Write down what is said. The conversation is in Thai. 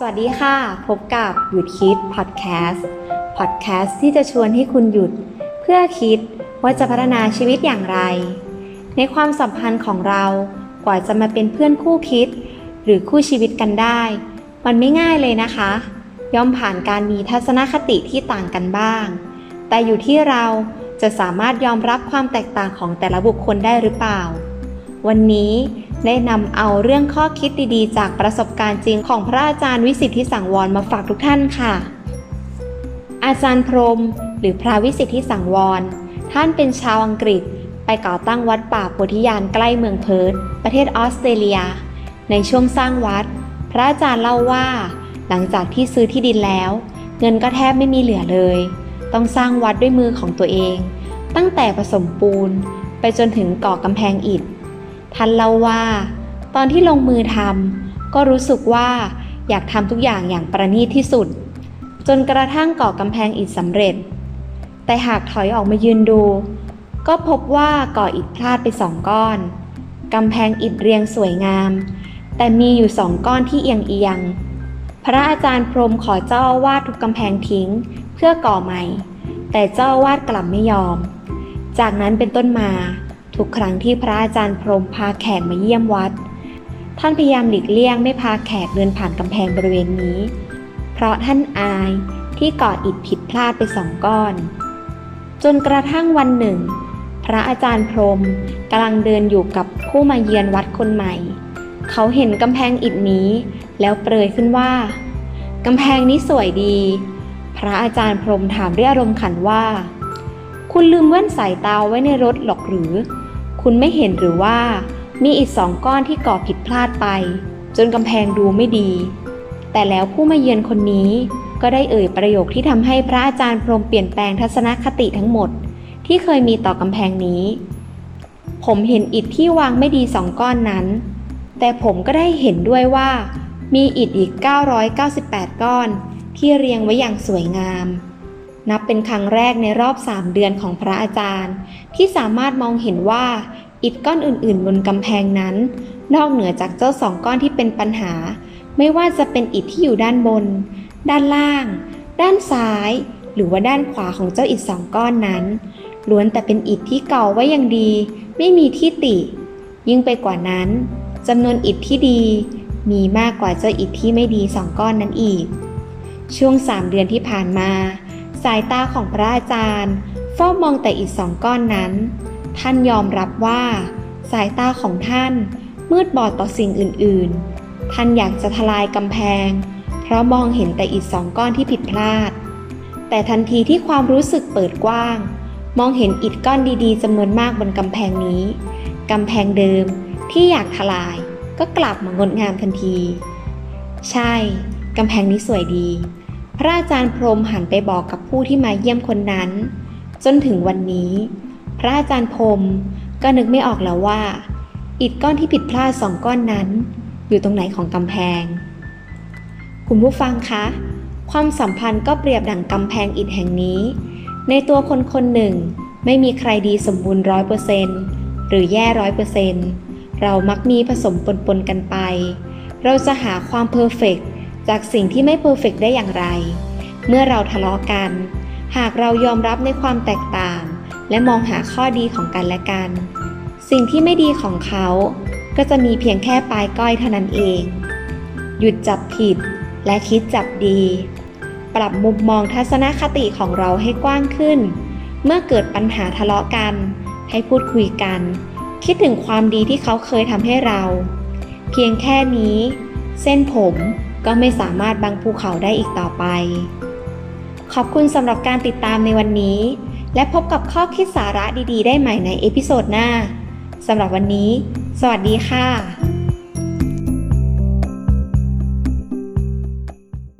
สวัสดีค่ะ พบกับหยุดคิดพอดแคสต์พอดแคสต์ที่จะชวนให้คุณหยุด เพื่อคิดว่าจะพัฒนาชีวิตอย่างไร ในความสัมพันธ์ของเรากว่าจะมาเป็นเพื่อนคู่คิด หรือคู่ชีวิตกันได้ มันไม่ง่ายเลยนะคะ ย่อมผ่านการมีทัศนคติที่ต่างกันบ้าง แต่อยู่ที่เราจะสามารถยอมรับความแตกต่างของแต่ละบุคคลได้หรือเปล่า วันนี้ ได้นำเอาเรื่องข้อคิดดีๆ จากประสบการณ์จริงของพระอาจารย์วิสิทธิสังวรมาฝากทุกท่านค่ะ อาจารย์พรม หรือพระวิสิทธิสังวร ท่านเป็นชาวอังกฤษ ไปก่อตั้งวัดป่าโพธิญาณใกล้เมืองเพิร์ธประเทศออสเตรเลีย ในช่วงสร้างวัด พระอาจารย์เล่าว่า หลังจากที่ซื้อที่ดินแล้ว เงินก็แทบไม่มีเหลือเลย ต้องสร้างวัดด้วยมือของตัวเอง ตั้งแต่ผสมปูน ไปจนถึงก่อกำแพงอิฐ ท่านเล่าว่า ตอนที่ลงมือทำก็รู้สึกว่าอยากทำทุกอย่างอย่างประณีตที่สุด จนกระทั่งก่อกำแพงอิฐสำเร็จ แต่หากถอยออกมายืนดู ก็พบว่าก่ออิฐพลาดไปสองก้อนกำแพงอิฐเรียงสวยงาม แต่มีอยู่สองก้อนที่เอียงเอียง พระอาจารย์พรหมขอเจ้าวาสทุกกำแพงทิ้งเพื่อก่อใหม่ แต่เจ้าวาสกลับไม่ยอม จากนั้นเป็นต้นมา ทุกครั้งที่พระอาจารย์พรมพาแขกมาเยี่ยมวัด ท่านพยายามหลีกเลี่ยงไม่พาแขกเดินผ่านกำแพงบริเวณนี้ เพราะท่านอายที่ก่ออิฐผิดพลาดไปสองก้อน จนกระทั่งวันหนึ่ง พระอาจารย์พรมกำลังเดินอยู่กับผู้มาเยือนวัดคนใหม่ เขาเห็นกำแพงอิฐนี้ แล้วเปรยขึ้นว่ากำแพงนี้สวยดี พระอาจารย์พรมถามด้วยอารมณ์ขันว่า คุณลืมแว่นสายตาไว้ในรถหรอกหรือ คุณไม่เห็นหรือว่า มีอีกสองก้อนที่ก่อผิดพลาดไป จนกำแพงดูไม่ดี แต่แล้วผู้มาเยือนคนนี้ก็ได้เอ่ยประโยคที่ทำให้พระอาจารย์พรมเปลี่ยนแปลงทัศนคติทั้งหมด ที่เคยมีต่อกำแพงนี้ ผมเห็นอิฐที่วางไม่ดีสองก้อนนั้น แต่ผมก็ได้เห็นด้วยว่า มีอิฐอีก 998 ก้อน ที่เรียงไว้อย่างสวยงาม นับเป็นครั้งแรกในรอบ 3 เดือนของพระอาจารย์ ที่สามารถมองเห็นว่าอิฐก้อนอื่น ๆ บนกำแพงนั้น นอกเหนือจากเจ้าสองก้อนที่เป็นปัญหา ไม่ว่าจะเป็นอิฐที่อยู่ด้านบน ด้านล่าง ด้านซ้าย หรือว่าด้านขวาของเจ้าอิฐสองก้อนนั้นล้วนแต่เป็นอิฐที่เก่าไว้อย่างดี ไม่มีที่ติ ยิ่งไปกว่านั้นจำนวนอิฐที่ดี มีมากกว่าเจ้าอิฐที่ไม่ดีสองก้อนนั้นอีก ช่วงสามเดือนที่ผ่านมา สายตาของพระอาจารย์เฝ้ามองแต่อิฐสองก้อนนั้น ท่านยอมรับว่า สายตาของท่านมืดบอดต่อสิ่งอื่นๆ ท่านอยากจะทลายกำแพง เพราะมองเห็นแต่อิฐสองก้อนที่ผิดพลาด แต่ทันทีที่ความรู้สึกเปิดกว้าง มองเห็นอิฐก้อนดีๆจำนวนมากบนกำแพงนี้ กำแพงเดิมที่อยากทลายก็กลับมางดงามทันที ใช่ กำแพงนี้สวยดี พระอาจารย์พรมหันไปบอกกับผู้ที่มาเยี่ยมคนนั้น จนถึงวันนี้ พระอาจารย์พรมก็นึกไม่ออกแล้วว่า อิฐก้อนที่ผิดพลาดสองก้อนนั้น อยู่ตรงไหนของกำแพง คุณผู้ฟังคะ ความสัมพันธ์ก็เปรียบดั่งกำแพงอิฐแห่งนี้ ในตัวคนคนหนึ่ง ไม่มีใครดีสมบูรณ์ร้อยเปอร์เซนต์หรือแย่ร้อยเปอร์เซนต์เรามักมีผสมปนปนกันไป เราจะหาความ perfect จากสิ่งที่ไม่ perfect ได้อย่างไร เมื่อเราทะเลาะกัน หากเรายอมรับในความแตกต่าง และมองหาข้อดีของกันและกัน สิ่งที่ไม่ดีของเขา ก็จะมีเพียงแค่ปลายก้อยเท่านั้นเอง หยุดจับผิดและคิดจับดี ปรับมุมมองทัศนคติของเราให้กว้างขึ้น เมื่อเกิดปัญหาทะเลาะกัน ให้พูดคุยกัน คิดถึงความดีที่เขาเคยทำให้เรา เพียงแค่นี้ เส้นผม ก็ไม่สามารถบังภูเขาได้อีกต่อไป ขอบคุณสำหรับการติดตามในวันนี้ และพบกับข้อคิดสาระดีๆ ได้ใหม่ใน episode หน้าสำหรับวันนี้ สวัสดีค่ะ